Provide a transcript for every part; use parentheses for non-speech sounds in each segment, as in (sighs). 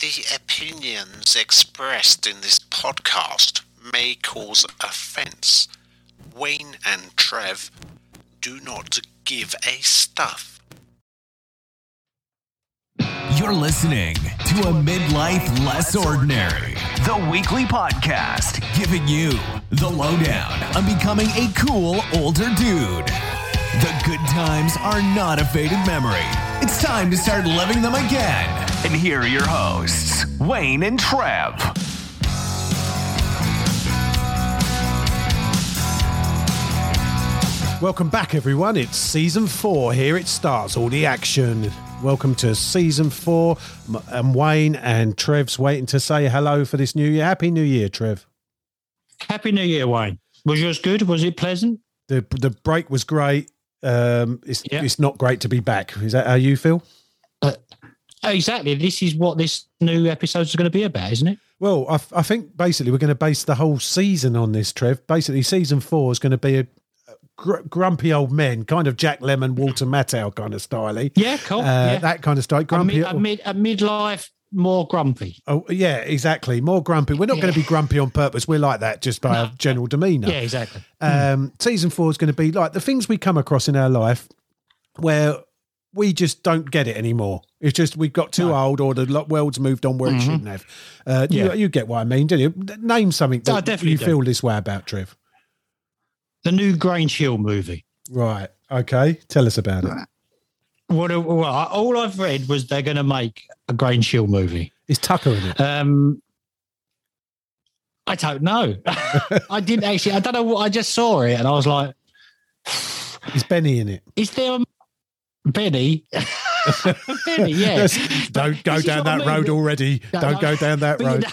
The opinions expressed in this podcast may cause offence. Wayne and Trev do not give a stuff. You're listening to a midlife less ordinary, the weekly podcast giving you the lowdown on becoming a cool older dude. The good times are not a faded memory. It's time to start living them again. And here are your hosts, Wayne and Trev. Welcome back, everyone. It's season four. Here it starts, all the action. Welcome to season four. M- I'm Wayne, and Trev's waiting to say hello for this new year. Happy New Year, Trev. Happy New Year, Wayne. Was yours good? Was it pleasant? The the break was great. Um, it's Yeah. it's not great to be back. Is that how you feel? Oh, exactly. This is what this new episode is going to be about, isn't it? Well, I, I think basically we're going to base the whole season on this, Trev. Basically, season four is going to be a, a gr- grumpy old men, kind of Jack Lemmon, Walter Matthau kind of style. Uh, Yeah, cool. yeah. That kind of style. a, Grumpy. mid, a, mid, a midlife, more grumpy. Oh yeah, exactly. More grumpy. We're not going to be grumpy on purpose. We're like that just by our general demeanour. Yeah, exactly. Um, season four is going to be like the things we come across in our life where we just don't get it anymore. It's just we've got too old, or the world's moved on where it shouldn't have. Uh, Mm-hmm. Yeah. you, you get what I mean, do you? Name something I that definitely you do. feel this way about, Trev. The new Grange Hill movie. Right. Okay. Tell us about it. What? Well, all I've read was they're going to make a Grange Hill movie. Is Tucker in it? Um, I don't know. (laughs) I didn't actually. I don't know what. I just saw it and I was like, (sighs) Is Benny in it? Is there a Benny?" (laughs) Benny, yeah. Yes. Don't go down that road already. No, Don't no. go down that road.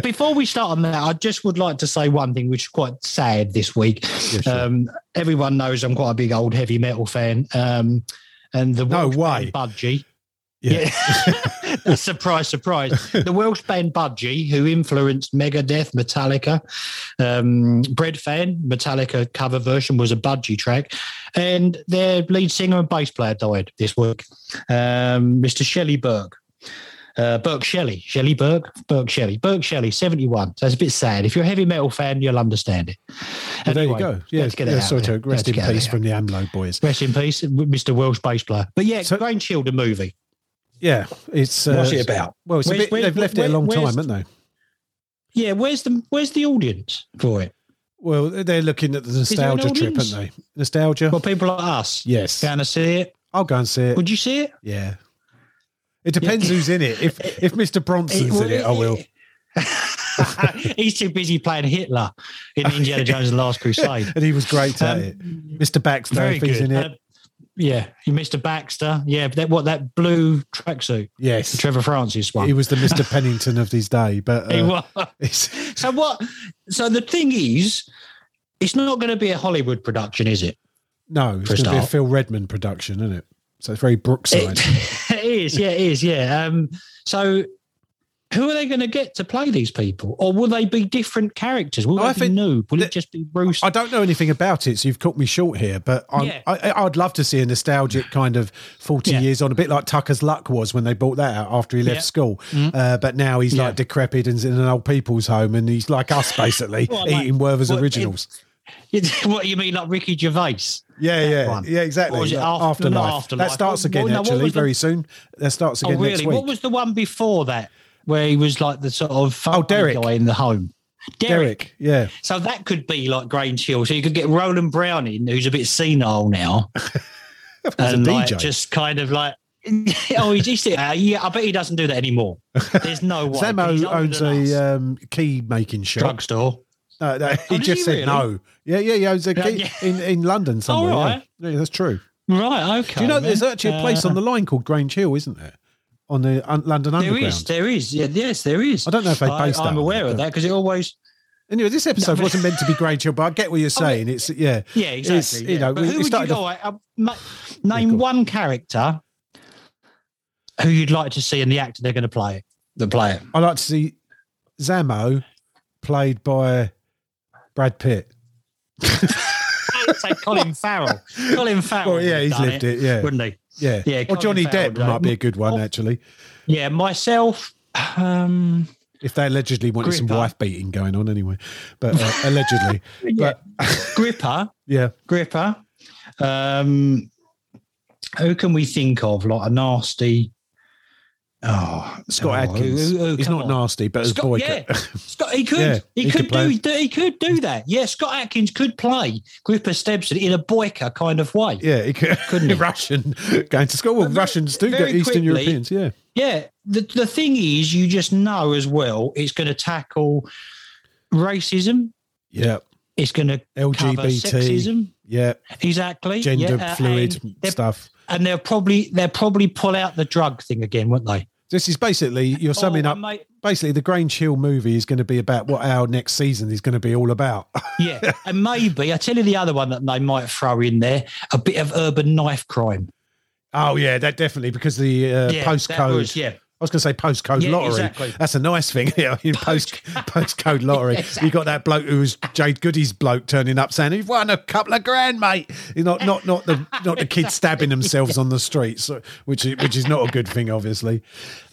(laughs) Before we start on that, I just would like to say one thing which is quite sad this week. Yeah, sure. Um, everyone knows I'm quite a big old heavy metal fan. Um, and the No Welsh way. Budgie. Yeah. Yeah. (laughs) surprise, surprise. The Welsh band Budgie, who influenced Megadeth, Metallica, um, Breadfan, Metallica cover version was a Budgie track. And their lead singer and bass player died this week, um, Mr. Shelley Burke. Uh, Burke Shelley, Shelley Burke, Burke Shelley, Burke Shelley, 71. So it's a bit sad. If you're a heavy metal fan, you'll understand it. Well, there you go. Yeah, let's get it yeah out sorry to rest Let's in peace from the AMLO boys. Rest in peace, Mr. Welsh bass player. But yeah, So- Grange Hill, the movie. Yeah, it's uh, What's it about? Well, it's a bit, where- they've left it a long time, haven't they? Yeah, where's the where's the audience for it? Well, they're looking at the nostalgia trip, aren't they? Nostalgia. Well, people like us. yes, Going to see it. I'll go and see it. Would you see it? Yeah, it depends who's in it. If (laughs) if Mr. Bronson's in it, I will. (laughs) He's too busy playing Hitler in (laughs) Indiana Jones and the Last Crusade. And he was great at Um, it. Mr. Baxter, if he's good. in it. Uh, yeah, Mr. Baxter. Yeah, but that what that blue tracksuit, yes, Trevor Francis one. he was the Mr. Pennington of his day. But He uh, was. So what? So the thing is, it's not going to be a Hollywood production, is it? no, it's going to be a. Phil Redmond production, isn't it? So it's very Brookside. It, (laughs) it is, yeah, it is, yeah. Um, so who are they going to get to play these people, or will they be different characters? Will I they be new? Will that- it just be Bruce? I don't know anything about it, so you've caught me short here. But I'm, Yeah. I, I'd love to see a nostalgic kind of forty Yeah. years on, a bit like Tucker's Luck was when they brought that out after he left Yeah. school. Mhm. Uh, but now he's like decrepit and in an old people's home, and he's like us basically (laughs) What, like- eating Werther's what, originals. (laughs) what do you mean, like Ricky Gervais? Yeah, yeah, one. yeah, exactly. Or was it After- Afterlife. not That starts What- again what- no, what actually was the- very soon. That starts Oh, again next really? week. What was the one before that, where he was like the sort of funny Oh, Derek. guy in the home? Derek? Yeah, So that could be like Grange Hill. So you could get Roland Brown in, who's a bit senile now, (laughs) and a like just kind of like. (laughs) oh, he's, he's uh, yeah. I bet he doesn't do that anymore. There's no (laughs) way. 'cause he's Zammo older owns a um, key making shop. drugstore. No, no, (laughs) he did just he said really? no. Yeah, yeah, he owns a Yeah, yeah. in, in London somewhere. yeah. right. Yeah. that's true. Right. Okay. Do you know there's actually a place Uh, on the line called Grange Hill, isn't there? On the un- London There Underground. is. There is. Yeah, yes, there is. I don't know if they based I'm on aware of that because it always. Anyway, this episode No, but- wasn't meant to be Grange Hill, but I get what you're (laughs) saying. It's yeah, Yeah, It's, exactly. you know, But who would you started go? uh, ma- name one character who you'd like to see in the actor they're going to play. The play it. I like to see Zammo played by Brad Pitt. Say Colin Farrell. Colin Farrell. Well, yeah, he's lived it. Yeah, wouldn't he? Yeah. Yeah, Or Johnny Farrell, Depp might be a good one, actually. Yeah, myself. Um, If they allegedly wanted some wife beating going on anyway. But uh, allegedly. (laughs) yeah, But Gripper, (laughs) yeah. Gripper. Um, who can we think of? Like a nasty. Oh, Scott Adkins. who- who- He's not on. nasty, but Scott- boy. yeah. (laughs) Scott, he could, Yeah, he, he could, could do, he could do that. Yeah, Scott Adkins could play Gripper Stebson in a Boyka kind of way. Yeah, he could, Couldn't he? (laughs) Russian going to school. Well, But Russians do get Eastern quickly- Europeans. Yeah, Yeah, the the thing is, you just know as well, it's going to tackle racism. yeah. It's going to LGBT. sexism. Yeah, Exactly. gender yeah, fluid and stuff. And they'll probably they'll probably pull out the drug thing again, won't they? This is basically you're summing Oh, up. mate, Basically, the Grange Hill movie is going to be about what our next season is going to be all about. (laughs) yeah, and maybe I tell you the other one that they might throw in there: a bit of urban knife crime. oh yeah, that definitely because the uh, Yeah, postcode. was- yeah, I was going to say postcode Yeah, lottery. exactly. That's a nice thing. (laughs) Yeah, in post (laughs) postcode lottery, (laughs) you got that bloke who was Jade Goody's bloke turning up saying, "You've won a couple of grand, mate." You know, not not the not the kids stabbing themselves on the streets, which is, which is not a good thing, obviously.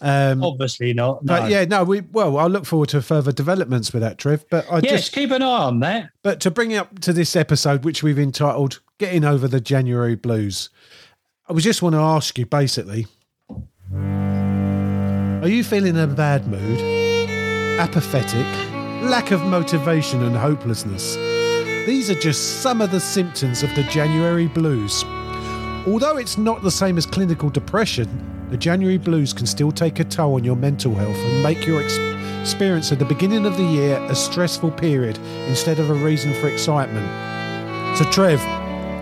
Um, obviously not. No. But yeah, no, we well, I look forward to further developments with that, Trev. But I yes, just keep an eye on that. but to bring it up to this episode, which we've entitled "Getting Over the January Blues," I was just want to ask you basically: Are you feeling in a bad mood, apathetic, lack of motivation, and hopelessness? These are just some of the symptoms of the January blues. Although it's not the same as clinical depression, the January blues can still take a toll on your mental health and make your ex- experience at the beginning of the year a stressful period instead of a reason for excitement. So, Trev,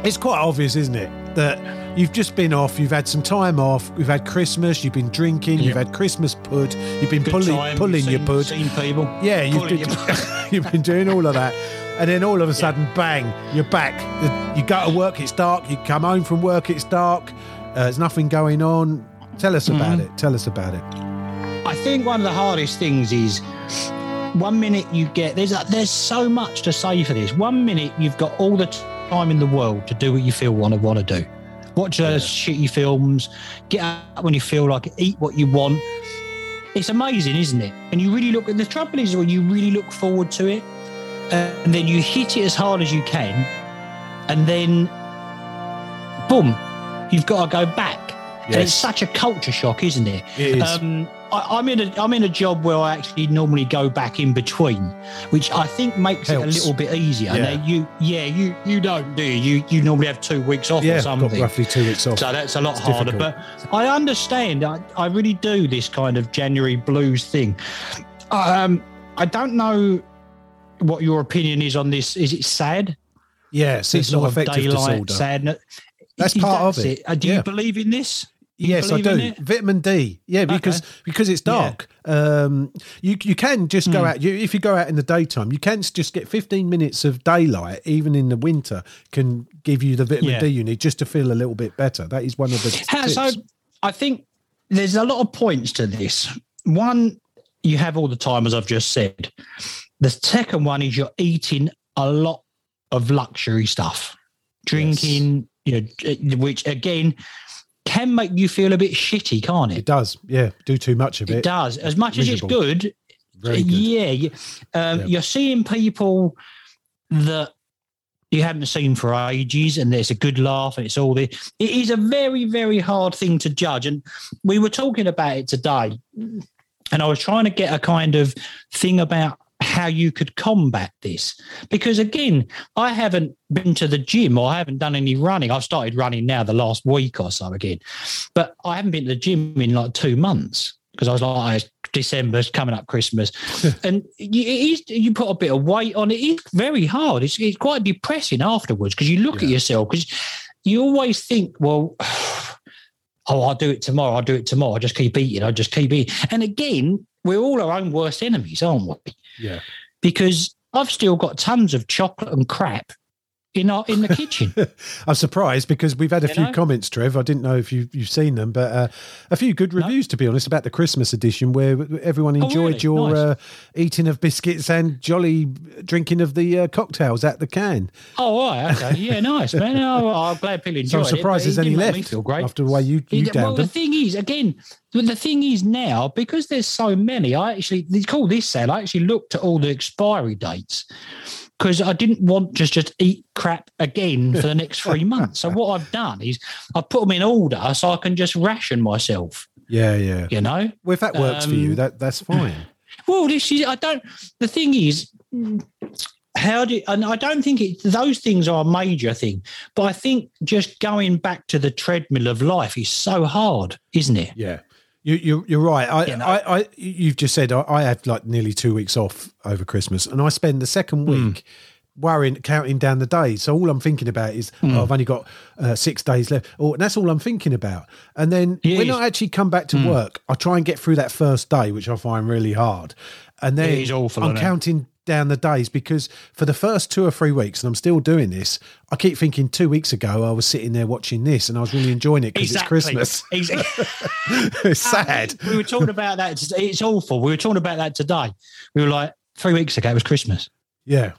it's quite obvious, isn't it, that you've just been off, you've had some time off, we've had Christmas, you've been drinking, you've had Christmas pud, you've been Good pulling, time, pulling your pud. Seen people. Yeah, you've been, (laughs) you've been doing all of that. And then all of a sudden, bang, you're back. You go to work, it's dark. You come home from work, it's dark. Uh, there's nothing going on. Tell us about Mm-hmm. it. Tell us about it. I think one of the hardest things is one minute you get there's a, there's so much to say for this. One minute you've got all the time in the world to do what you feel want to want to do. Watch those shitty films, get out when you feel like it, eat what you want. It's amazing, isn't it? And you really look. At the trouble is when you really look forward to it, uh, and then you hit it as hard as you can, and then, boom, you've got to go back. And it's such a culture shock, isn't it? It is. Um, I, I'm in a I'm in a job where I actually normally go back in between, which I think makes it a little bit easier. Yeah. Now, you yeah you you don't do you you, you normally have two weeks off yeah, or I've got roughly two weeks off. So that's a lot It's harder. difficult. But I understand. I, I really do this kind of January blues thing. Um, I don't know what your opinion is on this. Is it sad? yeah, it's not affective daylight disorder. sadness. That's part that of it. Uh, Do Yeah. you believe in this? Yes, I do. Vitamin D. Yeah, because because it's Yeah. dark. Um, you you can just go Hmm. out. You, if you go out in the daytime, you can just get 15 minutes of daylight, even in the winter, can give you the vitamin Yeah. D you need just to feel a little bit better. That is one of the How, tips. so I think there's a lot of points to this. One, you have all the time, as I've just said. The second one is you're eating a lot of luxury stuff, drinking, you know, which again can make you feel a bit shitty, can't It it? does. Yeah, do too much of it. It does. As much as it's good, good. yeah, um, Yeah. you're seeing people that you haven't seen for ages, and there's a good laugh, and it's all the. It is a very, very hard thing to judge, and we were talking about it today, and I was trying to get a kind of thing about how you could combat this. Because again i haven't been to the gym or i haven't done any running. I've started running now the last week or so again but i haven't been to the gym in like two months because i was like oh, december's coming up christmas. (laughs) And you, it is, you put a bit of weight on it. It's very hard. It's, it's quite depressing afterwards because you look at yourself because you always think well (sighs) oh i'll do it tomorrow i'll do it tomorrow i just keep eating i just keep eating. And again we're all our own worst enemies aren't we Yeah. because I've still got tons of chocolate and crap in our in the kitchen. (laughs) I'm surprised because we've had a You few know? comments, Trev. I didn't know if you, you've seen them, but uh, a few good reviews, to be honest, about the Christmas edition where everyone Oh, enjoyed really? your Nice. uh, eating of biscuits and jolly drinking of the uh, cocktails at the can. oh, right, okay, yeah, nice, man. Oh, I'm glad people So enjoyed I'm surprised it. there's any left feel great. after the way you, you Yeah, well, downed the thing is, again, the the thing is now because there's so many. I actually they call this sale. I actually looked at all the expiry dates because I didn't want just just eat crap again for the next three months. So what I've done is I've put them in order so I can just ration myself. Yeah, yeah. You know. Well, if that works for you, Um, that that's fine. (laughs) Well, this is I don't. The thing is. How do and I don't think it those things are a major thing, but I think just going back to the treadmill of life is so hard, isn't it? Yeah. You, you, you're right. I, know? I, I, you've just said I, I had like nearly two weeks off over Christmas, and I spend the second Hmm. week worrying, counting down the days. So all I'm thinking about is Hmm. oh, I've only got uh, six days left, or and that's all I'm thinking about. And then Yeah, when I actually come back to Hmm. work, I try and get through that first day, which I find really hard. And then awful, I'm counting down the days because for the first two or three weeks, and I'm still doing this, I keep thinking two weeks ago I was sitting there watching this and I was really enjoying it because it's Christmas. (laughs) Exactly. (laughs) it's um, sad. we were talking about that. It's, it's awful. We were talking about that today. We were like, three weeks ago, it was Christmas. Yeah.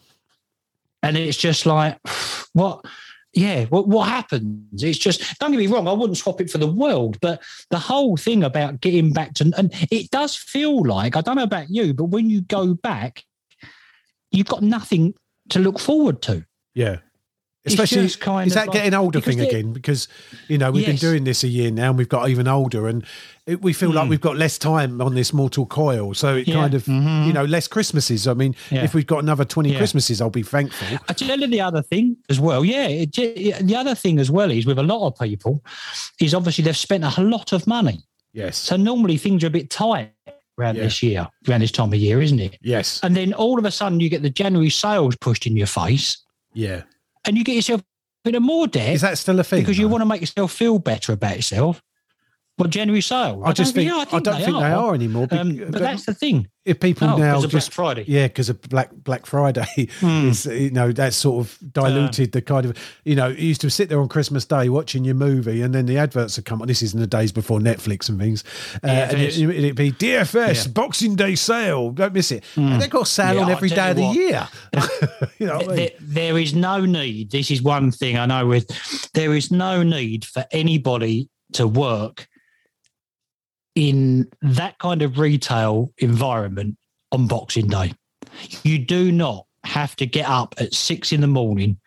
And it's just like, (sighs) what? Yeah, what, what happens? It's just, don't get me wrong, I wouldn't swap it for the world, but the whole thing about getting back to, and it does feel like, I don't know about you, but when you go back, you've got nothing to look forward to. Yeah. Especially, just kind is of that like- getting older thing again? Because, you know, we've been doing this a year now and we've got even older and it, we feel like Mm. we've got less time on this mortal coil. So it Yeah. kind of, Mhm. you know, less Christmases. I mean, Yeah. if we've got another 20 Yeah. Christmases, I'll be thankful. I tell you the other thing as well. Yeah, it, the other thing as well is with a lot of people is obviously they've spent a lot of money. Yes. So normally things are a bit tight around Yeah. this year, around this time of year, isn't it? Yes. And then all of a sudden you get the January sales pushed in your face Yeah. and you get yourself into more debt Is that still a thing? because you want to make yourself feel better about yourself. What January sale? I just don't think, yeah, I, don't think they are anymore. Um, but that's the thing. if people Oh, now of Black just Friday. yeah because of black black friday (laughs) Hmm. is you know that sort of diluted the kind of you know you used to sit there on christmas day watching your movie and then the adverts would come on this is in the days before netflix and things uh, and it, it'd be dfs Yeah. boxing day sale don't miss it and they've got a sale Yeah, on every day of the year (laughs) you know what I mean? there is no need. This is one thing I know with there is no need for anybody to work in that kind of retail environment on Boxing Day. You do not have to get up at six in the morning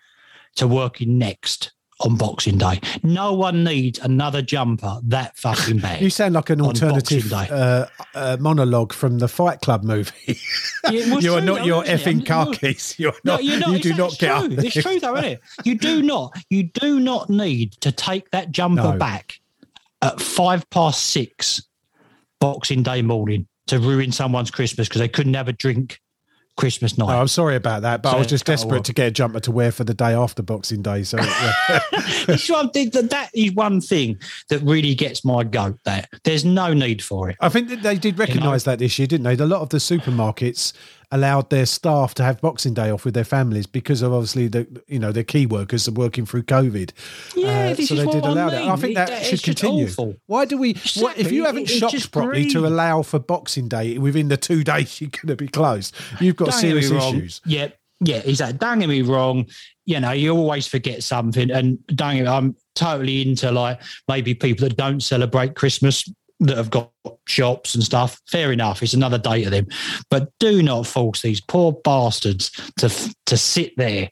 to work in next on Boxing Day. No one needs another jumper that fucking bad. you sound like an alternative uh, uh, monologue from the Fight Club movie. (laughs) (laughs) You are not your it? effing car keys. You're No, you're not. you do not get up. true. there. It's true, though, isn't it? You do not. You do not need to take that jumper No. back at five past six, Boxing Day morning, to ruin someone's Christmas because they couldn't have a drink Christmas night. Oh, I'm sorry about that, but I was just desperate off. to get a jumper to wear for the day after Boxing Day. So yeah. (laughs) (laughs) It's one thing that that is one thing that really gets my goat. There, there's no need for it. I think that they did recognise that this year, didn't they? A lot of the supermarkets allowed their staff to have Boxing Day off with their families because of obviously the you know their key workers are working through COVID. Yeah, this Uh, so is they what did I allow that. mean. I think that It- should continue. awful. Why do we? What, if you haven't it's shopped properly to allow for Boxing Day within the two (laughs) days you're going to be closed, you've got Don't serious issues. Yeah, yeah, exactly. Don't get me wrong. You know, you always forget something, and don't. Get, me- I'm totally into like maybe people that don't celebrate Christmas that have got shops and stuff. Fair enough. It's another day to them, but do not force these poor bastards to to sit there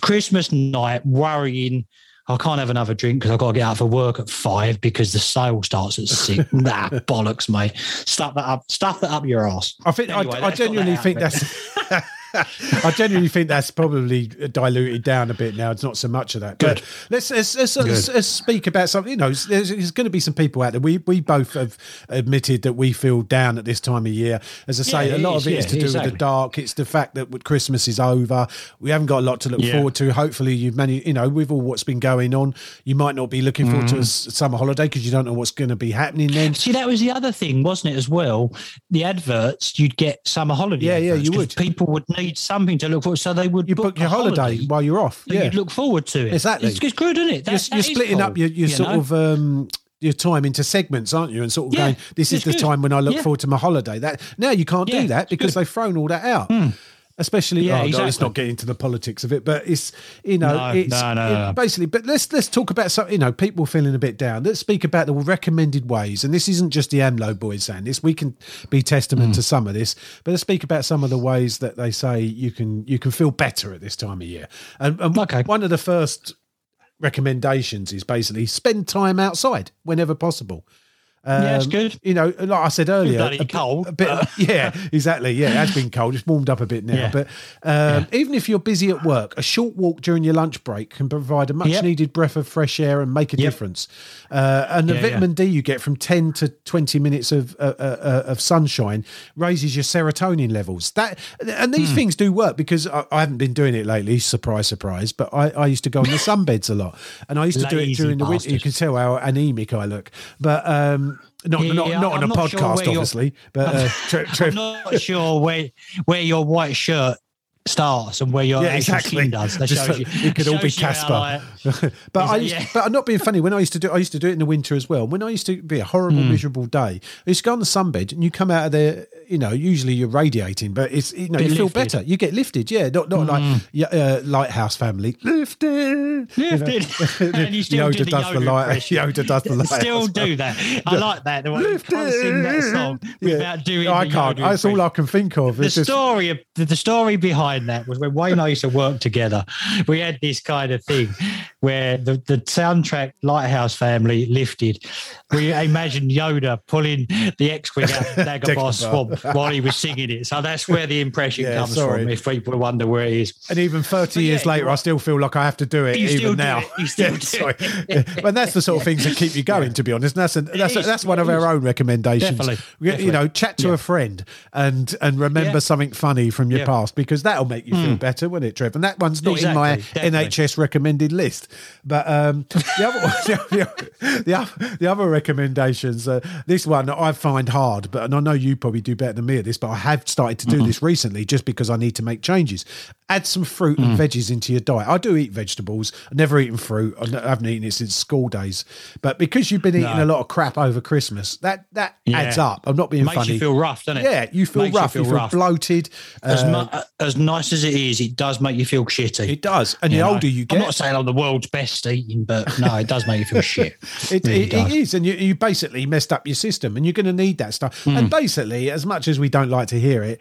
Christmas night worrying. I can't have another drink because I've got to get out for work at five because the sale starts at six. (laughs) nah, bollocks, mate. Stuff that up. Stuff that up your ass. I think Anyway, I, I genuinely think that's. (laughs) (laughs) I genuinely think that's probably diluted down a bit now. It's not so much of that. But Good. let's let's, let's, let's, let's speak about something. You know, there's, there's going to be some people out there. We we both have admitted that we feel down at this time of year. As I say, Yeah, a lot is, of it is yeah, to do with the dark. It's the fact that Christmas is over. We haven't got a lot to look Yeah. forward to. Hopefully, you've managed. You know, with all what's been going on, you might not be looking forward Mm. to a summer holiday because you don't know what's going to be happening then. See, that was the other thing, wasn't it, as well? The adverts, you'd get summer holiday. Yeah, yeah, you would. People would need something to look for. So they would You book, a your holiday, while you're off. yeah, you'd look forward to it. Exactly. It's, it's good, isn't it? That- you're, you're splitting up your, your you sort know? of um, your time into segments, aren't you? And sort of Yeah, going, this is the good. time when I look Yeah. forward to my holiday. That now you can't do that because they've thrown all that out. Especially, Yeah, oh, no, let's not get into the politics of it, but it's you know, No, it's no, no, it- basically. But let's let's talk about some, you know, people feeling a bit down. Let's speak about the recommended ways, and this isn't just the AMLO boys saying this. We can be testament Mm. to some of this, but let's speak about some of the ways that they say you can you can feel better at this time of year. And, and Okay. one of the first recommendations is basically spend time outside whenever possible. Yeah, it's Um, good. You know, like I said earlier, bloody a bit- cold, A bit, yeah, exactly. Yeah, it has been cold. It's warmed up a bit now, Yeah. but um, even if you're busy at work, a short walk during your lunch break can provide a much Yep. needed breath of fresh air and make a difference. Uh, and the Yeah, vitamin D you get from ten to twenty minutes of uh, uh, uh, of sunshine raises your serotonin levels. That and these things do work because I, I haven't been doing it lately. Surprise, surprise. But I, I used to go on the (laughs) sunbeds a lot, and I used to do it Lazy during the winter. You can tell how anemic I look, but. um not, Yeah, not, not on a not sure podcast, where obviously, but uh, (laughs) I'm not sure where where your white shirt starts and where your yeah, exactly. skin does. That Just shows you. (laughs) it could all be shows you how, Casper. like- (laughs) but I, used, yeah. but I'm not being funny. When I used to do, I used to do it in the winter as well. When I used to be a horrible, Hmm. miserable day, I used to go on the sunbed, and you come out of there. You know, usually you're radiating, but it's you know Bit you feel lifted. Hmm. better. You get lifted, yeah. Not not like yeah, uh, lighthouse family lifted. you know. Lifted. (laughs) and you still do Yoda the does the light. Yoda does the light. (laughs) Still do that. I like that. The way you can't sing that song without doing I can't. That's all I can think of. the It's story of the, story behind that was when Wayne and I used to work together. We had this kind of thing where the, the soundtrack Lighthouse Family lifted. We imagined Yoda pulling the X-wing out of (laughs) Dagobah Swamp (laughs) while he was singing it. So that's where the impression Yeah, comes sorry. from. If people wonder where he is, And even 30 yeah, years later, I still feel like I have to do it You even still do now. it. You (laughs) still do sorry. it. and that's the sort of things that keep you going, to be honest. And that's a, that's a, is. that's one of our own recommendations. Definitely. You- You know, chat to Yeah. a friend and and remember Yeah. something funny from your Yeah. Hmm. past because that'll make you feel better, won't it, Trev? And that one's not in my Definitely. NHS recommended list. But um, the other one, (laughs) the, other, the other recommendations, uh, this one I find hard, but and I know you probably do better than me at this, but I have started to do Mm-hmm. this recently just because I need to make changes. Add some fruit Mm. and veggies into your diet. I do eat vegetables. I've never eaten fruit. I haven't eaten it since school days. But because you've been eating No. a lot of crap over Christmas, that that Yeah. adds up. I'm not being Makes funny. you feel rough, doesn't it? yeah, you feel Makes rough. You feel feel, rough. bloated. As, Uh, mu- as nice as it is, it does make you feel shitty. it does. And You the know? older you get, I'm not saying I'm the world's best eating, but no, it does make you feel shit. (laughs) It, Really it, it is, and you, you basically messed up your system, and you're going to need that stuff. Hmm. And basically, as much as we don't like to hear it,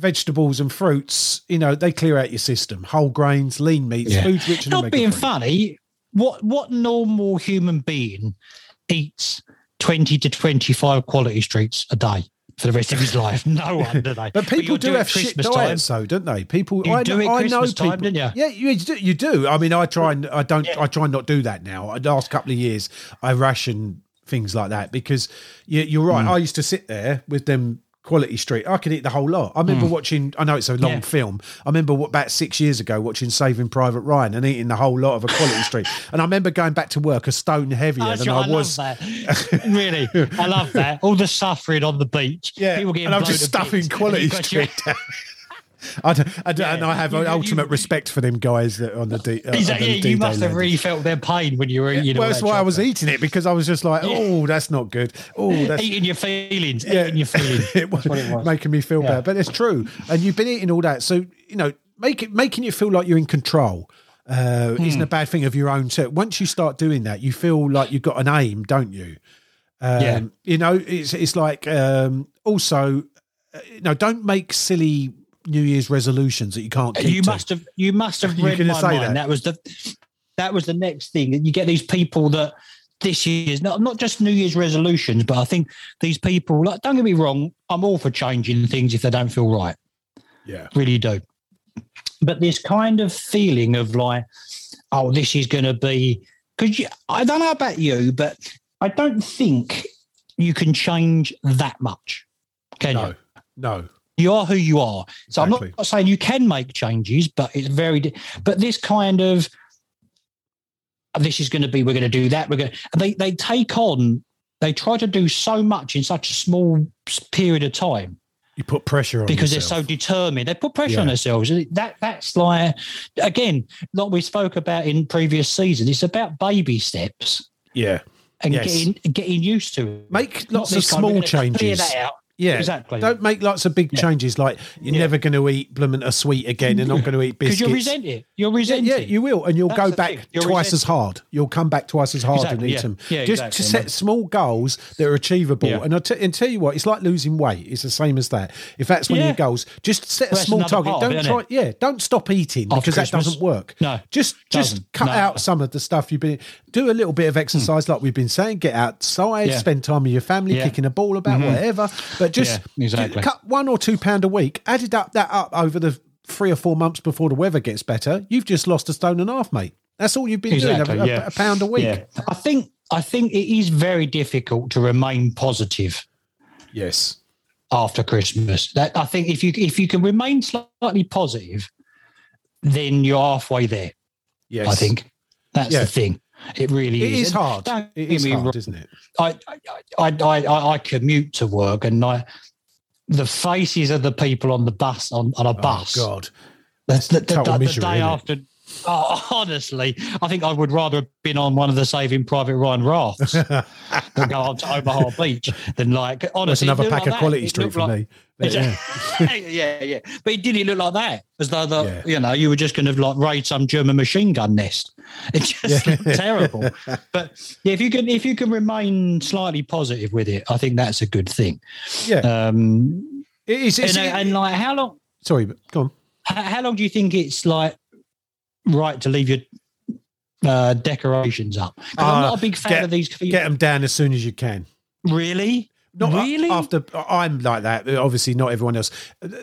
vegetables and fruits, you know, they clear out your system. Whole grains, lean meats, Yeah. foods rich in Not being 3. funny, what what normal human being eats 20 to 25 quality streets a day for the rest of his life? No (laughs) one, do they? But people you'll do it have shit Christmas time. diets, though, don't they? People, You I, do know, it I know Christmas people. time, didn't you? Yeah, you do, you do. I mean, I try and I don't. I try and not do that now. The last couple of years, I ration things like that because you, you're right. Hmm. I used to sit there with them quality street. I could eat the whole lot. I remember mm. watching. I know it's a long. Yeah. film. I remember what, about six years ago watching Saving Private Ryan and eating the whole lot of a quality street. (laughs) And I remember going back to work a stone heavier Oh, than sure, I I was. (laughs) really, I love that. All the suffering on the beach. Yeah, people getting and I'm just stuffing quality your- street down. (laughs) (laughs) I don't, I don't, and I have You- you- ultimate respect for them guys that on the D. uh, Exactly. on the Yeah, D-Day you must have really felt their pain when you were eating. Well, that's that why I was eating it because I was just like, oh, that's not good. Oh, that's eating your feelings. yeah, Eating your (laughs) feelings. it was, it was. making me feel Yeah. bad. But it's true, and you've been eating all that, so you know, make it making you feel like you're in control. Uh, Hmm. Isn't a bad thing of your own. So once you start doing that, you feel like you've got an aim, don't you? Um, Yeah. You know, it's it's like um, also, uh, you know, don't make silly New Year's resolutions that you can't keep. you to. must have you must have (laughs) read my mind. that. That. was the that was the next thing. You get these people that this year's not not just New Year's resolutions, but I think these people like don't get me wrong, I'm all for changing things if they don't feel right. Yeah. Really do. But this kind of feeling of like, oh, this is gonna be because I don't know about you, but I don't think you can change that much. Can you? No, no. You are who you are. So I'm not, saying you can make changes, but it's very. But this kind of this is going to be. We're going to do that. We're going. And they they take on. They try to do so much in such a small period of time. You put pressure on because yourself. they're so determined. They put pressure on themselves. That that's like again, like we spoke about in previous seasons. It's about baby steps yeah. and Yes. getting getting used to it. Make lots of this time, we're small Clear changes. that out. Yeah, Exactly. Don't make lots of big Yeah. changes like you're Yeah. never going to eat blooming a sweet again. You're not going to eat (laughs) Because biscuits. you'll resent it. You'll Yeah, resent yeah, it. you will, and you'll That's go back twice as hard. You'll come back twice as hard and eat yeah. them. Yeah, just exactly, to set small goals that are achievable. Yeah. And I t- and tell you what, it's like losing weight. It's the same as that. If that's one of your goals, just set a Well, that's small target. part don't try. isn't Yeah, don't stop eating After because that doesn't work. No, just just cut No. out some of the stuff you've been. Do a little bit of exercise, like we've been saying. Get outside, Yeah. spend time with your family, Yeah. Mm-hmm. kicking a ball about, whatever. But just Yeah, exactly. cut one or two pound a week. Added up that up over the three or four months before the weather gets better. You've just lost a stone and a half, mate. That's all you've been Exactly, doing. A, yeah. a pound a week. Yeah. I think I think it is very difficult to remain positive Yes. after Christmas. That I think if you if you can remain slightly positive, then you're halfway there. Yes. I think that's Yeah. the thing. It really it is. is hard. don't It is hard, isn't it? I, I, I, I, I commute to work and I, the faces of the people on the bus on, on a oh, bus. Oh God. the, the, the, total the day it? Oh, (laughs) honestly, I think I would rather have been on one of the Saving Private Ryan rafts (laughs) than go on to Omaha Beach than like honestly. it another pack like of that. quality It street for like- me. But, (laughs) yeah. yeah, yeah. But it didn't look like that, as though the, Yeah. you know you were just going to like raid some German machine gun nest. It just Yeah. looked terrible. But yeah, if you can if you can remain slightly positive with it, I think that's a good thing. yeah. Um, It is. It's, and, and like, how long? sorry, but go on. How long do you think it's like right to leave your uh, decorations up? 'Cause I'm Uh, not a big fan get- of these. Get them down as soon as you can. really? Not a- really? after I'm like that. Obviously, not everyone else.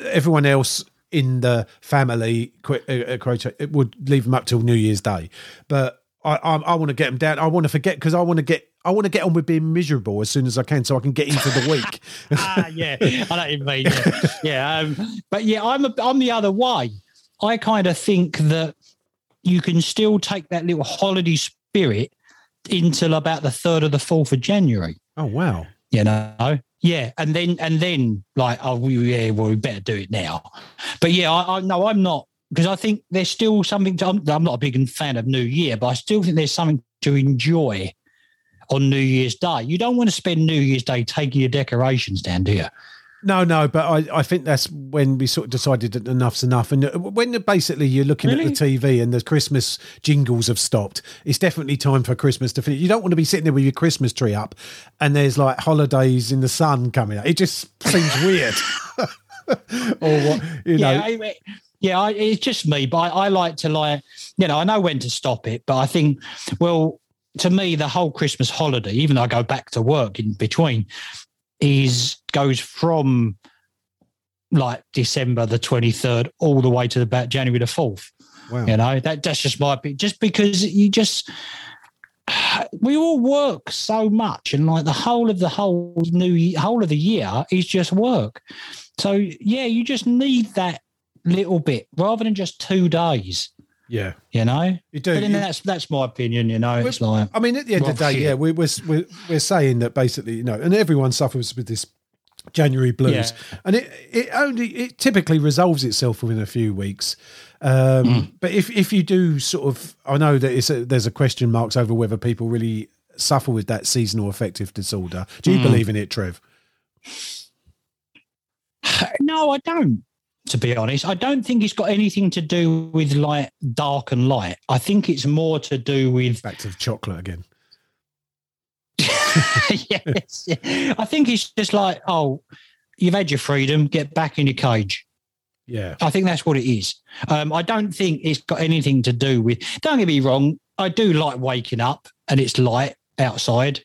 Everyone else in the family, uh, uh, it would leave them up till New Year's Day. But I, I, I want to get them down. I want to forget because I want to get. I want to get on with being miserable as soon as I can, so I can get into the week. (laughs) (laughs) ah, yeah, I don't you mean. Yeah, yeah um, but yeah, I'm a, I'm the other way. I kind of think that you can still take that little holiday spirit until about the third or the fourth of January. oh wow! You know, yeah, and then and then like, oh, we, yeah, well, we better do it now. But yeah, I, I no, I'm not because I think there's still something. To, I'm, I'm not a big fan of New Year, but I still think there's something to enjoy on New Year's Day. You don't want to spend New Year's Day taking your decorations down, do you? No, no, but I, I think that's when we sort of decided that enough's enough. And uh, when basically you're looking Really? at the TV and the Christmas jingles have stopped, it's definitely time for Christmas to finish. You don't want to be sitting there with your Christmas tree up and there's like holidays in the sun coming out. It just seems weird. (laughs) or what, you know. yeah, I, yeah, I, it's just me, but I, I like to like, you know, I know when to stop it, but I think, well, to me, the whole Christmas holiday, even though I go back to work in between, is goes from like December the twenty third all the way to about January the fourth. wow. You know, that that's just my opinion. Just because you just (sighs) we all work so much, and like the whole of the whole new whole of the year is just work. So yeah, you just need that little bit rather than just two days. Yeah. You know, You do. but then You- that's that's my opinion. You know, it's like I mean, at the end of the day, shit. yeah, we, we're, we're we're saying that basically, you know, and everyone suffers with this January blues, and it it only it typically resolves itself within a few weeks. Um, Mm. But if if you do sort of, I know that it's a, there's a question marks over whether people really suffer with that seasonal affective disorder. Do Mm. you believe in it, Trev? (sighs) no, I don't. To be honest, I don't think it's got anything to do with like dark and light. I think it's more to do with Back to the chocolate again. (laughs) yes. I think it's just like, oh, you've had your freedom, get back in your cage. Yeah, I think that's what it is. Um, I don't think it's got anything to do with. Don't get me wrong. I do like waking up and it's light outside,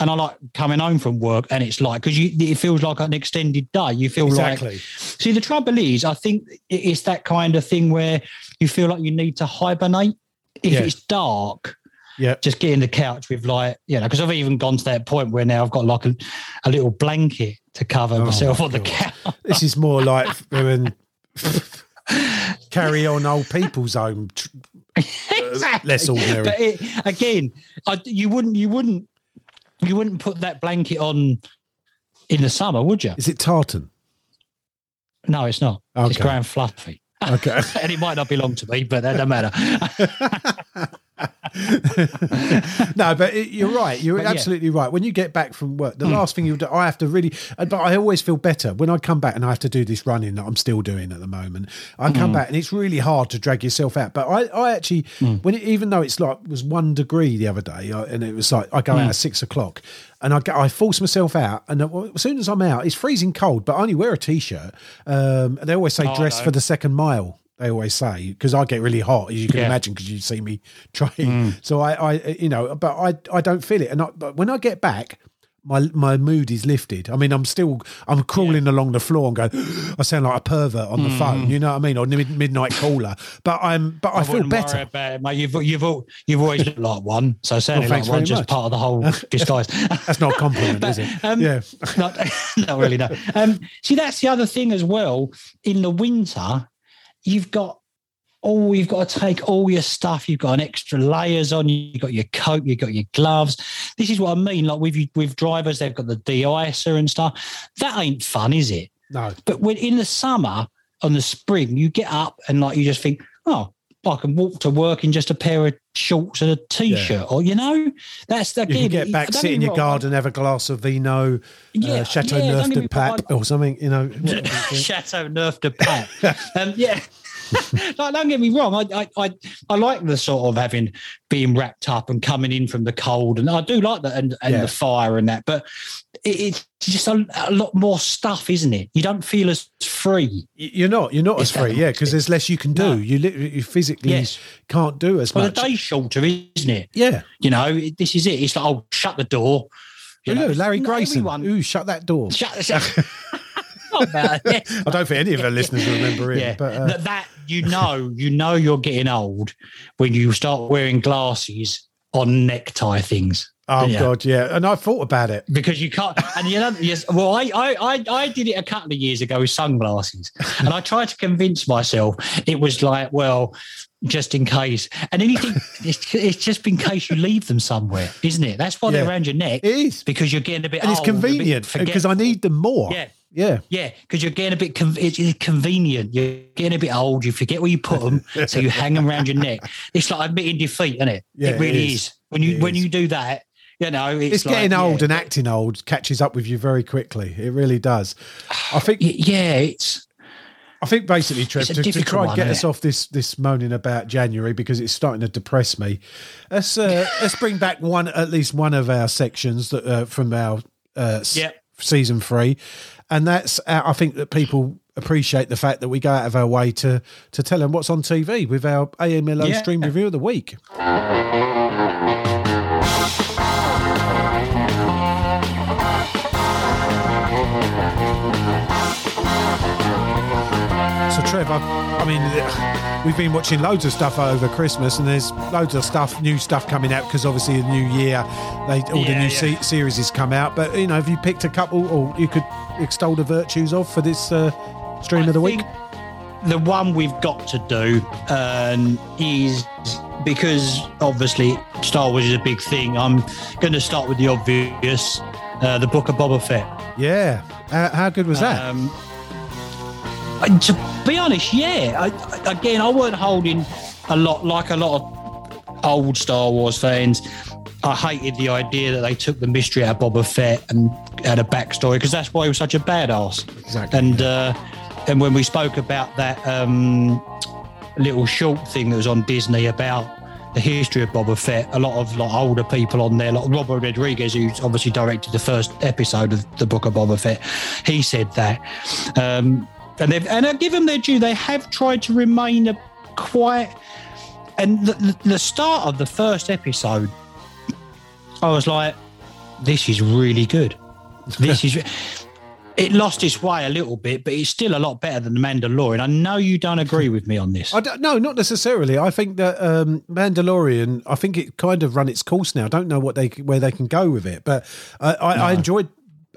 and I like coming home from work and it's like because it feels like an extended day. You feel like. See, the trouble is, I think it's that kind of thing where you feel like you need to hibernate. If Yeah. it's dark, Yeah. just get in the couch with like, you know, because I've even gone to that point where now I've got like a, a little blanket to cover Oh, myself my on the couch. This is more like (laughs) when carry on old people's home. tr- (laughs) uh, exactly. less ordinary. But it, again, I, you wouldn't, you wouldn't, you wouldn't put that blanket on in the summer, would you? Is it tartan? No, it's not. It's Okay. Graham Fluffy. Okay. (laughs) and it might not belong to me, but that doesn't matter. (laughs) (laughs) no, but it, you're right. You're But yeah. Mm. absolutely right. When you get back from work, the last thing you do, I have to really, but I always feel better when I come back and I have to do this running that I'm still doing at the moment. I come Mm. back and it's really hard to drag yourself out. But I, I actually, Mm. when it, even though it's like was one degree the other day, and it was like I go Mm. out at six o'clock. And I, I force myself out, and uh, as soon as I'm out, it's freezing cold. But I only wear a t-shirt. Um, they always say Oh, dress no. for the second mile. They always say because I get really hot, as you can Yeah. imagine, because you see me (laughs) train. So I, I, you know, but I, I don't feel it. And I, but when I get back, my my mood is lifted. I mean, I'm still, I'm crawling along the floor and going. (gasps) I sound like a pervert on the phone. You know what I mean, or mid, midnight caller. But I'm, but I, feel better. about it, mate. You've you've you've always looked like one, so sounding thanks like one just much. part of the whole (laughs) disguise. That's not a compliment, (laughs) is it? Um, yeah. not, not really. No. Um, see, that's the other thing as well. In the winter, you've got all you've got to take all your stuff. You've got an extra layers on. You've got your coat. You've got your gloves. This is what I mean. Like with with drivers, they've got the de-icer and stuff. That ain't fun, is it? No. But when in the summer, on the spring, you get up and like you just think, oh, I can walk to work in just a pair of shorts and a t-shirt, or you know, that's the. You can get back, sit in your wrong, garden, have a glass of vino, Yeah, uh, Chateau yeah, Neuf de Pape or something, you know. (laughs) Châteauneuf-du-Pape. (laughs) um, yeah. (laughs) like, don't get me wrong. I, I I I like the sort of having being wrapped up and coming in from the cold, and I do like that and, and Yeah. the fire and that. But it, it's just a, a lot more stuff, isn't it? You don't feel as free. You're not. You're not as free, yeah, because there's less you can do. No. You literally, you physically Yes. can't do as Well, much. the day's shorter, isn't it? yeah. You know, it- this is it. It's like, oh, shut the door. You know, Larry Grayson. everyone- Ooh, shut that door. Shut, shut. (laughs) Not bad. Yeah. I don't think any of our listeners remember him. yeah, But uh, that, you know, you know, you're getting old when you start wearing glasses on necktie things oh yeah. god, yeah. And I thought about it. because you can't. And you know, yes. Well, I, I, I, I did it a couple of years ago with sunglasses, and I tried to convince myself it was like, well, just in case. And anything, (laughs) it's, it's just in case you leave them somewhere, isn't it? That's why they're around your neck It is, because you're getting a bit and it's convenient because I need them more. Yeah. Yeah. Yeah, because you're getting a bit con- it's convenient. You're getting a bit old. You forget where you put them, (laughs) so you hang them around your neck. It's like admitting defeat, isn't it? Yeah, it really it is. is. When you It when is. you do that, you know, it's, It's, like, getting old yeah. and acting old catches up with you very quickly. It really does. I think. (sighs) Yeah, it's I think basically, Trev, to, to try and get us off this this moaning about January because it's starting to depress me. Let's uh, (laughs) let's bring back one at least one of our sections that uh, from our uh, s- season three, and that's uh, I think that people appreciate the fact that we go out of our way to to tell them what's on TV with our AMLO Yeah. stream review of the week. Trev, I, I mean, we've been watching loads of stuff over Christmas, and there's loads of stuff, new stuff coming out because obviously the new year, they all the new yeah. se- series has come out. But you know, have you picked a couple, or you could extol the virtues of for this uh, stream I of the week? The one we've got to do um, is because obviously Star Wars is a big thing. I'm going to start with the obvious, uh, the Book of Boba Fett. Yeah, uh, how good was that? Um, to be honest, yeah. I, I- again, I weren't holding a lot like a lot of old Star Wars fans. I hated the idea that they took the mystery out of Boba Fett and had a backstory because that's why he was such a badass. Exactly, And uh, and when we spoke about that um, little short thing that was on Disney about the history of Boba Fett, a lot of like older people on there, like Robert Rodriguez, who's obviously directed the first episode of the Book of Boba Fett, he said that. Um, and they've and I give them their due. They have tried to remain a quite. And the, the, start of the first episode, I was like, "This is really good. (laughs) This is." It lost its way a little bit, but it's still a lot better than the Mandalorian. I know you don't agree with me on this. I don't, no, not necessarily. I think that um, Mandalorian. I think it kind of run its course now. I don't know what they where they can go with it, but I, I, I enjoyed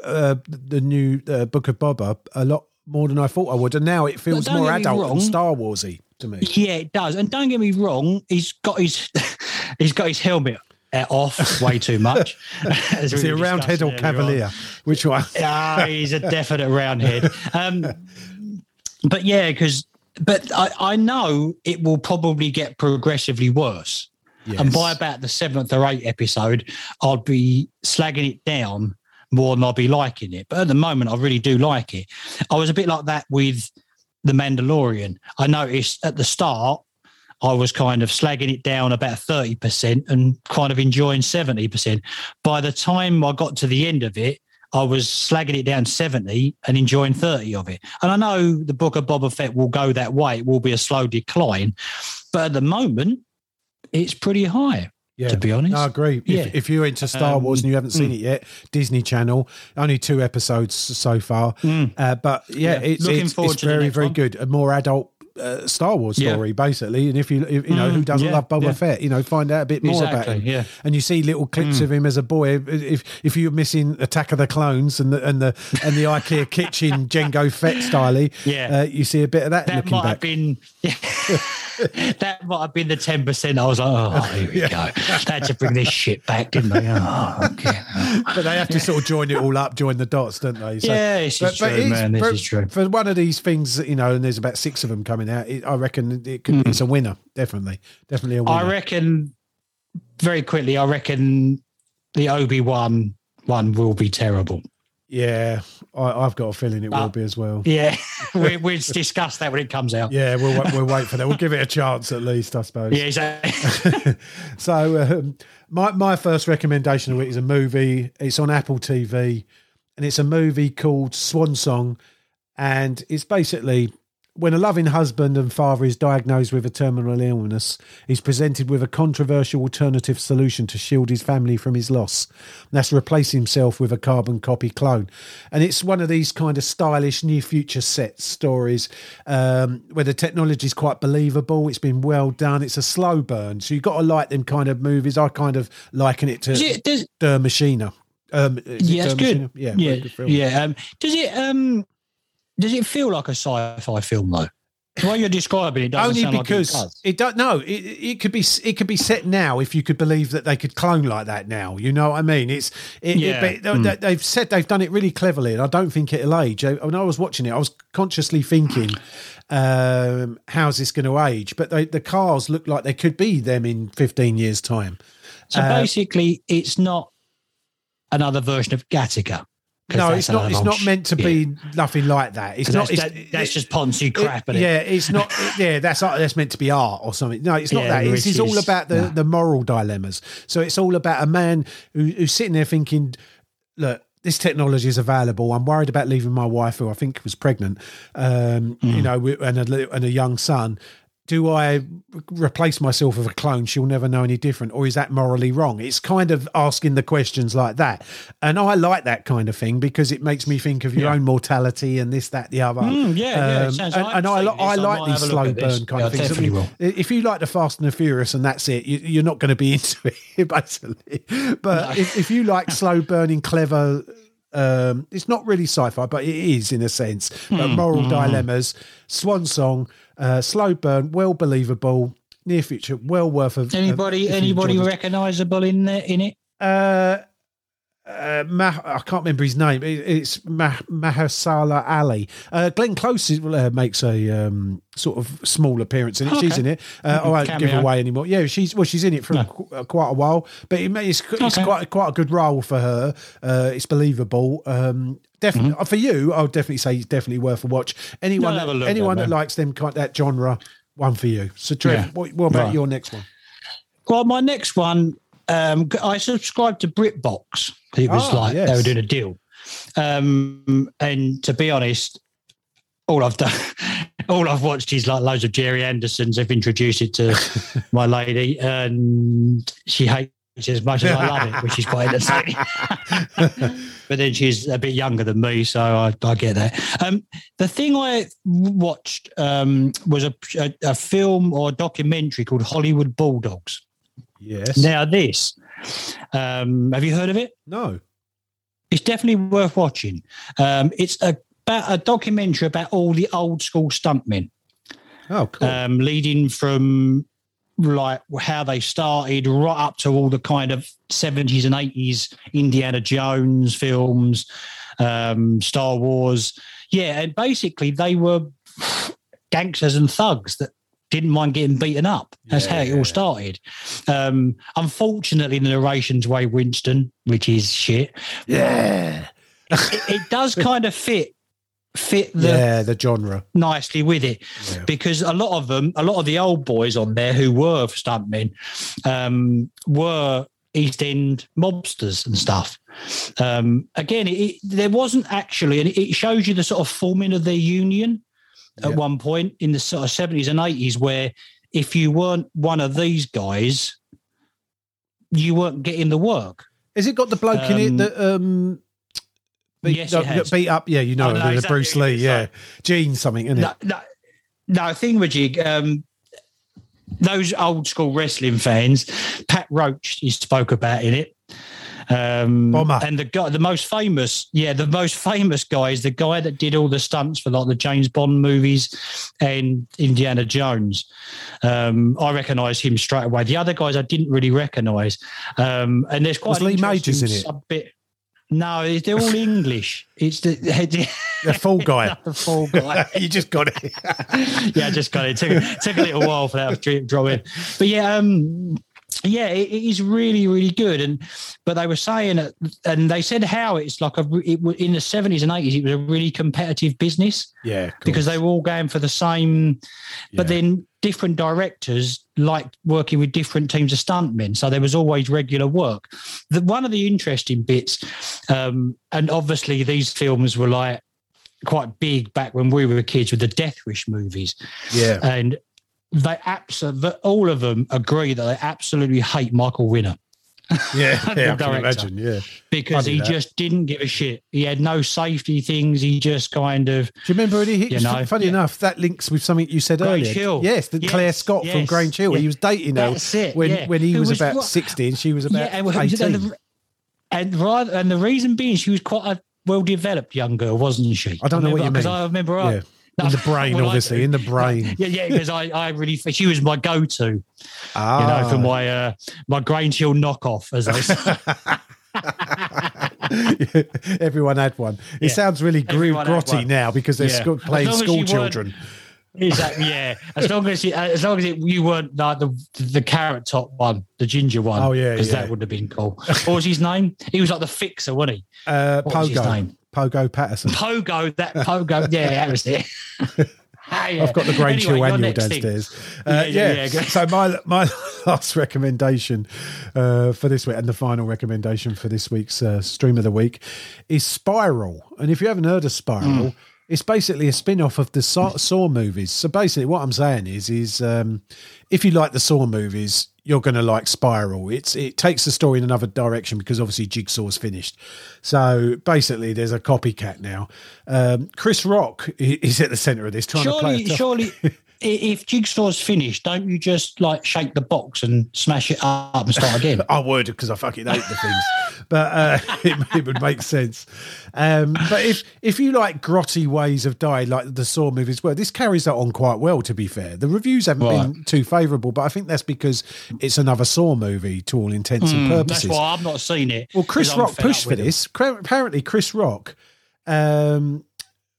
uh, the new uh, Book of Boba a lot more than I thought I would, and now it feels more adult wrong. and Star Warsy to me. Yeah, it does. And don't get me wrong, he's got his (laughs) he's got his helmet uh, off way too much. (laughs) (laughs) As Is he a roundhead or on. cavalier? Which one? Ah, he's a definite roundhead. Um, but yeah, because but I, I know it will probably get progressively worse. And by about the seventh or eighth episode, I'll be slagging it down more than I'll be liking it. But at the moment, I really do like it. I was a bit like that with The Mandalorian. I noticed at the start, I was kind of slagging it down about 30% and kind of enjoying 70%. By the time I got to the end of it, I was slagging it down 70 and enjoying 30 of it. And I know the book of Boba Fett will go that way. It will be a slow decline. But at the moment, it's pretty high. Yeah, to be honest. I agree. Yeah. If, if you're into Star Um, Wars and you haven't seen mm. it yet, Disney Channel, only two episodes so far. Mm. Uh, but yeah, Yeah. it's, Looking it's, forward it's very, very one. good. A more adult uh, Star Wars Yeah. story, basically. And if you, if, you know, who Mm, doesn't yeah, love Boba yeah. Fett, you know, find out a bit more about him. yeah. And you see little clips Mm. of him as a boy. If if you're missing Attack of the Clones and the and the and the IKEA (laughs) kitchen Jango Fett style, Yeah. uh, you see a bit of that, That looking might back. have been (laughs) that might have been the ten percent. I was like, oh, here we go. They had to bring this shit back, didn't they? Oh, okay. (laughs) but they have to sort of join it all up, join the dots, don't they? Yeah, this is true, it's- man, this for, is true. For one of these things, you know, and there's about six of them coming out, it, I reckon it could, it's a winner. Definitely, definitely a winner. Hmm. I reckon very quickly. I reckon the Obi Wan one will be terrible. yeah, I, I've got a feeling it will Uh, be as well. Yeah, (laughs) we, we'll discuss that when it comes out. Yeah, we'll we'll wait for that. We'll give it a chance at least, I suppose. Yeah, exactly. (laughs) so um, my my first recommendation of it is a movie. It's on Apple TV, and it's a movie called Swan Song, and it's basically when a loving husband and father is diagnosed with a terminal illness, he's presented with a controversial alternative solution to shield his family from his loss. That's replace himself with a carbon copy clone. And it's one of these kind of stylish near future set stories um, where the technology is quite believable. It's been well done. It's a slow burn. So you've got to like them kind of movies. I kind of liken it to it, does, Der Machina. Um, yeah, it's good. Machina? Yeah, yeah, yeah. Um, does it um, does it feel like a sci-fi film though? The way you're describing it doesn't Only sound because like it does. it don't. No, it, it could be it could be set now if you could believe that they could clone like that now. You know what I mean? It's it, Yeah. it, but Mm. they- they've said they've done it really cleverly, and I don't think it'll age. I- When I was watching it, I was consciously thinking, um, "How's this going to age?" But they, the cars look like they could be them in fifteen years' time. So Uh, basically, it's not another version of Gattaca. No, it's not. It's not meant to yeah. be nothing like that. It's not. That's, it's, that- that's it- just Ponzi crap. It- it? yeah, it's not. yeah, that's that's meant to be art or something. No, it's not Yeah, that. It's, which it's all about the, no. the moral dilemmas. So it's all about a man who, who's sitting there thinking, look. This technology is available. I'm worried about leaving my wife, who I think was pregnant, um, Mm. you know, and a, and a young son. Do I replace myself with a clone? She'll never know any different, or is that morally wrong? It's kind of asking the questions like that, and I like that kind of thing because it makes me think of your Yeah. own mortality and this, that, the other. Mm, yeah, yeah, Um, sounds- and, and I. I like these have a look slow burn kind Yeah, of things. I definitely mean, If you like the Fast and the Furious and that's it, you, you're not going to be (laughs) into it, basically. But if, if you like (laughs) slow burning, clever, um, it's not really sci-fi, but it is in a sense. But Hmm, moral dilemmas, Swan Song, uh, slow burn, well believable, near future, well worth of. Anybody, anybody recognisable in there in it? Uh, uh, Mah- I can't remember his name. It, it's Mah- Mahershala Ali. Uh, Glenn Close is, uh, makes a um, sort of small appearance in it. She's in it. Uh, I won't give away anymore. Yeah, she's well, she's in it for No. qu- uh, quite a while, but it, it's, it's Okay. quite quite a good role for her. Uh, it's believable. Um, definitely Mm-hmm. for you, I would definitely say it's definitely worth a watch. Anyone, No, that, anyone then, that likes them kind that genre, one for you. So, Trev, Yeah. what, what about Right. your next one? Well, my next one, um, I subscribed to BritBox. It was Ah, like they were doing a deal, um, and to be honest, all I've done, (laughs) all I've watched is like loads of Gerry Andersons. They've introduced it to (laughs) my lady, and she hates it as much as I love it, which is quite entertaining. (laughs) but then she's a bit younger than me, so I, I get that. Um, the thing I watched um, was a, a, a film or documentary called Hollywood Bulldogs. Yes. Now, this, um, have you heard of it? no. It's definitely worth watching. Um, it's a, about a documentary about all the old school stuntmen, Oh, cool. um, leading from like how they started right up to all the kind of 70s and 80s Indiana Jones films, um, Star Wars. Yeah, and basically they were gangsters and thugs that didn't mind getting beaten up. That's Yeah, how it all started. Um, unfortunately, the narration's Ray Winstone, which is shit. Yeah. It, it does (laughs) kind of fit fit the yeah, the genre. nicely with it Yeah. because a lot of them, a lot of the old boys on there who were stuntmen, um, were East End mobsters and stuff. Um, again, it, it- there wasn't actually, and it shows you the sort of forming of their union at Yeah. one point in the sort of seventies and eighties, where if you weren't one of these guys, you weren't getting the work. Has it got the bloke in it Um, that um beat, yes, no, beat up? Yeah, you know, know the exactly Bruce Lee. Yeah. Gene something, isn't it? No, no, no thingamajig. Um, those old school wrestling fans, Pat Roach, he spoke about in it. Um, Bomber. and the guy, the most famous, yeah, the most famous guy is the guy that did all the stunts for like the James Bond movies and Indiana Jones. Um, I recognise him straight away. The other guys I didn't really recognise. Um, and there's quite Lee Majors in it? sub-bit- No, they're all English. It's the, (laughs) The fall guy. (laughs) the full guy (laughs) you just got it. yeah, I just got it. Took, took a little while for that to draw in, but yeah, um, yeah, it, it is really, really good. And but they were saying, it, and they said how it's like a it, in the seventies and eighties, it was a really competitive business yeah, because they were all going for the same. But Yeah. then different directors liked working with different teams of stuntmen, so there was always regular work. The, one of the interesting bits, um, and obviously these films were like quite big back when we were kids with the Death Wish movies, yeah, and they absolutely all of them agree that they absolutely hate Michael Winner yeah, (laughs) yeah. I can imagine. Yeah. because he that. just didn't give a shit. He had no safety things. He just kind of Do you remember any hits? You know, Funny yeah. enough, that links with something you said Grange earlier. Hill. Yes, the Yes, Claire Scott from yes, Grange Hill. yeah. He was dating her That's it, when yeah. when he was, was about what- sixty and she was about and, and, eighteen. the, and rather and the reason being she was quite a well developed young girl, wasn't she? I don't know what you Because mean. I remember her. Yeah. In the brain, Well, obviously, in the brain. Yeah, yeah, because I, I really she was my go to, you Ah, know, for my uh, my Grange Hill knockoff, as I say. (laughs) Everyone had one. It Yeah. sounds really gr- grotty now because they're Yeah. As playing school children. Exactly. Yeah. As long as you, as long as it, you weren't like the the carrot top one, the ginger one. Oh, yeah, because yeah. that would have been cool. What was his name? He was like the fixer, wasn't he? Uh, What was his name? Pogo Patterson. Pogo. That Pogo. Yeah, that was it. (laughs) Ah, yeah. I've got the Grange Anyway, Hill annual downstairs. Uh, Yeah, yeah, yeah, So my my (laughs) last recommendation uh, for this week and the final recommendation for this week's uh, stream of the week is Spiral. And if you haven't heard of Spiral, Hmm. it's basically a spin-off of the Saw, Saw movies. So basically, what I'm saying is, is um, if you like the Saw movies, you're going to like Spiral. It's it takes the story in another direction because obviously Jigsaw's finished. So basically, there's a copycat now. Um, Chris Rock is at the centre of this, trying to play. Surely, surely, (laughs) if Jigsaw's finished, don't you just like shake the box and smash it up and start again? (laughs) I would because I fucking hate the things, but uh, (laughs) it, it would make sense. Um, but if if you like grotty ways of dying, like the Saw movies, well, this carries that on quite well. To be fair, the reviews haven't been too favourable, but I think that's because it's another Saw movie to all intents and Hmm, That's purposes. why I've not seen it. Well, Chris Rock pushed for him. this. Apparently, Chris Rock um,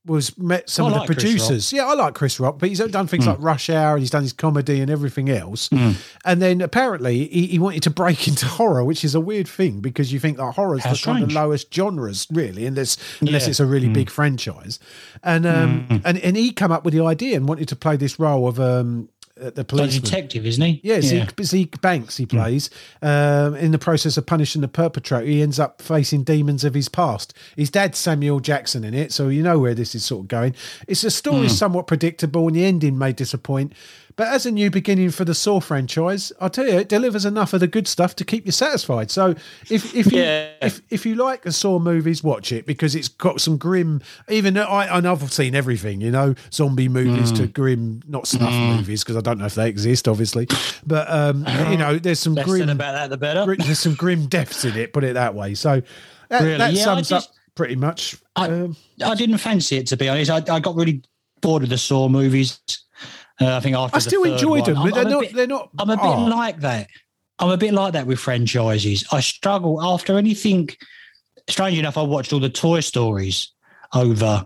was met some I of the like Chris producers. Yeah, I like Chris Rock, but he's done things Hmm. like Rush Hour and he's done his comedy and everything else. And then apparently he, he wanted to break (laughs) into horror, which is a weird thing because you think that horror's How the kind of strange. lowest genres, really, unless unless Yeah. Hmm. it's a really big franchise. And um, and and he come up with the idea and wanted to play this role of um, uh, the Like a detective, isn't he? Yeah, Zeke, Zeke Banks he plays. Um, in the process of punishing the perpetrator, he ends up facing demons of his past. His dad's Samuel Jackson in it, so you know where this is sort of going. It's a story somewhat predictable, and the ending may disappoint. But as a new beginning for the Saw franchise, I'll tell you, it delivers enough of the good stuff to keep you satisfied. So if if you Yeah. if, if you like the Saw movies, watch it because it's got some grim. Even I, I know I've seen everything, you know, zombie movies to grim, not snuff movies because I don't know if they exist, obviously. But um, (laughs) you know, there's some Less grim, about that, the better. grim- there's some grim deaths in it. Put it that way. So that, Really? that Yeah, sums just- up pretty much. I- um, I didn't fancy it to be honest. I, I got really bored of the Saw movies. Uh, I think after I the still third enjoyed one. them, I'm- but they're not. bit- they're not. I'm a bit oh, like that. I'm a bit like that with franchises. I struggle after anything. Strange enough, I watched all the Toy Stories over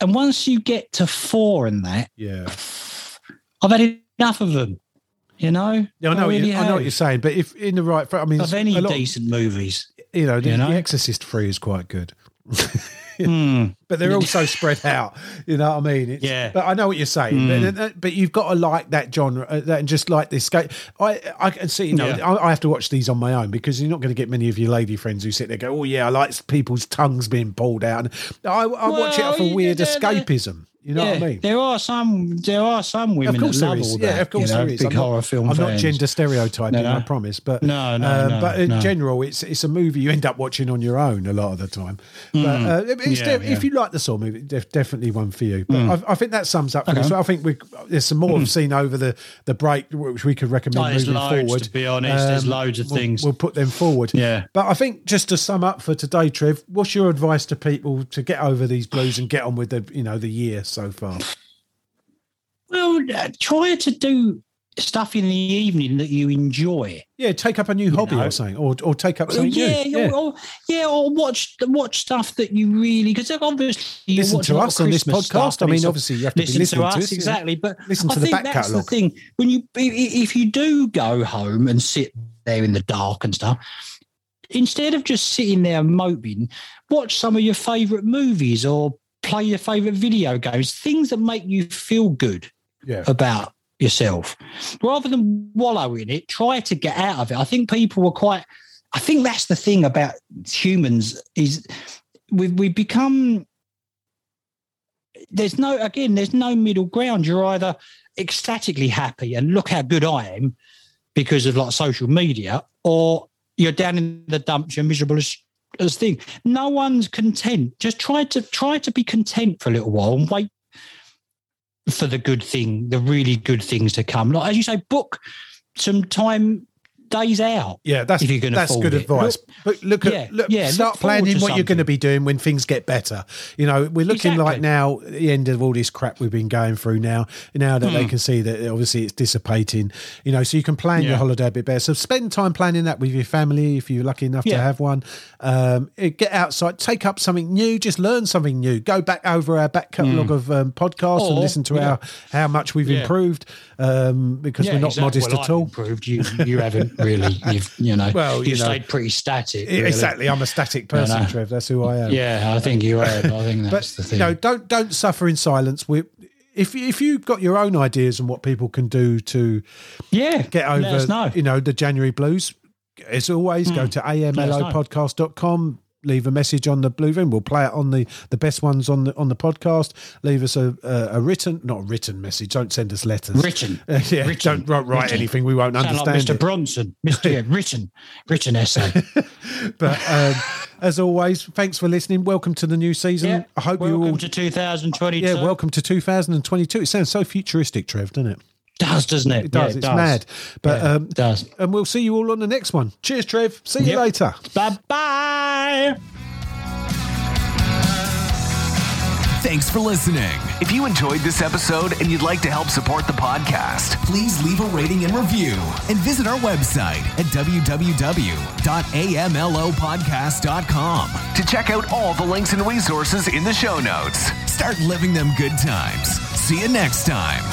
and once you get to four and that, Yeah. (sighs) I've had enough of them. You know, Yeah, I know. what really you, I know what you're saying, but if in the right, I mean, Of any decent movies. you know, the, you know? the Exorcist Three is quite good. (laughs) Hmm. (laughs) but they're also spread out. You know what I mean? It's, Yeah. But I know what you're saying. Mm. But, but you've got to like that genre uh, and just like this. I I can see. You know, Yeah. I, I have to watch these on my own because you're not going to get many of your lady friends who sit there and go, "Oh yeah, I like people's tongues being pulled out." And I, I watch it for weird escapism. You know yeah, what I mean? there are some. There are some women Of course that there love all Yeah, that. of course you know, there is. Big I'm not- horror film I'm not gender stereotyping, No, no. I promise. But No, no, um, no, but in no. general, it's it's a movie you end up watching on your own a lot of the time. But uh, it's Mm. Yeah, def- yeah. Mm. if you like the Saw movie, def- definitely one for you. But I, I think that sums up for Okay. Mm. I think we there's some more I've seen over the the break which we could recommend Oh, moving loads, forward. Um, to be honest. There's loads of we'll- things. We'll put them forward. Yeah. But I think just to sum up for today, Trev, what's your advice to people to get over these blues and get on with the you know the year so far? Well, uh, try to do stuff in the evening that you enjoy. Yeah, take up a new hobby know. or something, or or take up something yeah, new. Or, or yeah, or watch watch stuff that you really because obviously you Listen to a lot of us on this podcast. I mean, obviously you have to be listen listening to us to us, you know. exactly, but Listen I to the think back that's catalogue. the thing when you i- i- if you do go home and sit there in the dark and stuff. Instead of just sitting there moping, watch some of your favourite movies or play your favourite video games, things that make you feel good Yeah. about yourself. Rather than wallow in it try to get out of it. I think people were quite i think that's the thing about humans is we've, we've become there's no again there's no middle ground. You're either ecstatically happy and look how good i am because of like social media or you're down in the dumps you're miserable as as thing no one's content just try to try to be content for a little while and wait for the good thing, the really good things to come. Like as you say, book some time days out. Yeah, that's if you can that's afford good it. advice. but look at yeah, look, yeah, start forward planning to what you're going to be doing when things get better. You know, we're looking like now the end of all this crap we've been going through now. Now that they Hmm. can see that obviously it's dissipating. You know, so you can plan your holiday a bit better. So spend time planning that with your family if you're lucky enough to have one. Um, eh, get outside, take up something new, just learn something new. Go back over our back catalogue of um, podcasts and Hmm. Listen to yeah. our how much we've Yeah. improved um, because Yeah, we're not exactly. modest Well, at all. Improved. You you haven't (laughs) really. You've you know. Well, you you've know. stayed pretty static. Really. Exactly, I'm a static person, know. Trev. That's who I am. Yeah, I think you have. I think (laughs) but that's the you thing. know, don't don't suffer in silence. We, if if you've got your own ideas on what people can do to yeah, get over, you know, the January blues, as always, hmm. go to amlopodcast.com. Leave a message on the blue room. We'll play it on the the best ones on the on the podcast. Leave us a a, a written, not a written message. Don't send us letters. Written. Uh, (laughs) yeah, Written. don't write, write Written. anything. We won't Sound understand like Mr. it. Bronson, Mr. Yeah, written, written essay. (laughs) But um, as always, thanks for listening. Welcome to the new season. Yeah. I hope Welcome you all to 2022. Yeah, welcome to 2022. It sounds so futuristic, Trev, doesn't it? Does doesn't it? It does. Yeah, it's mad. But Yeah, um, it does. And we'll see you all on the next one. Cheers, Trev. See you Yep. later. Bye bye. Thanks for listening. If you enjoyed this episode and you'd like to help support the podcast, please leave a rating and review and visit our website at www.amlopodcast.com to check out all the links and resources in the show notes. Start living them good times. See you next time.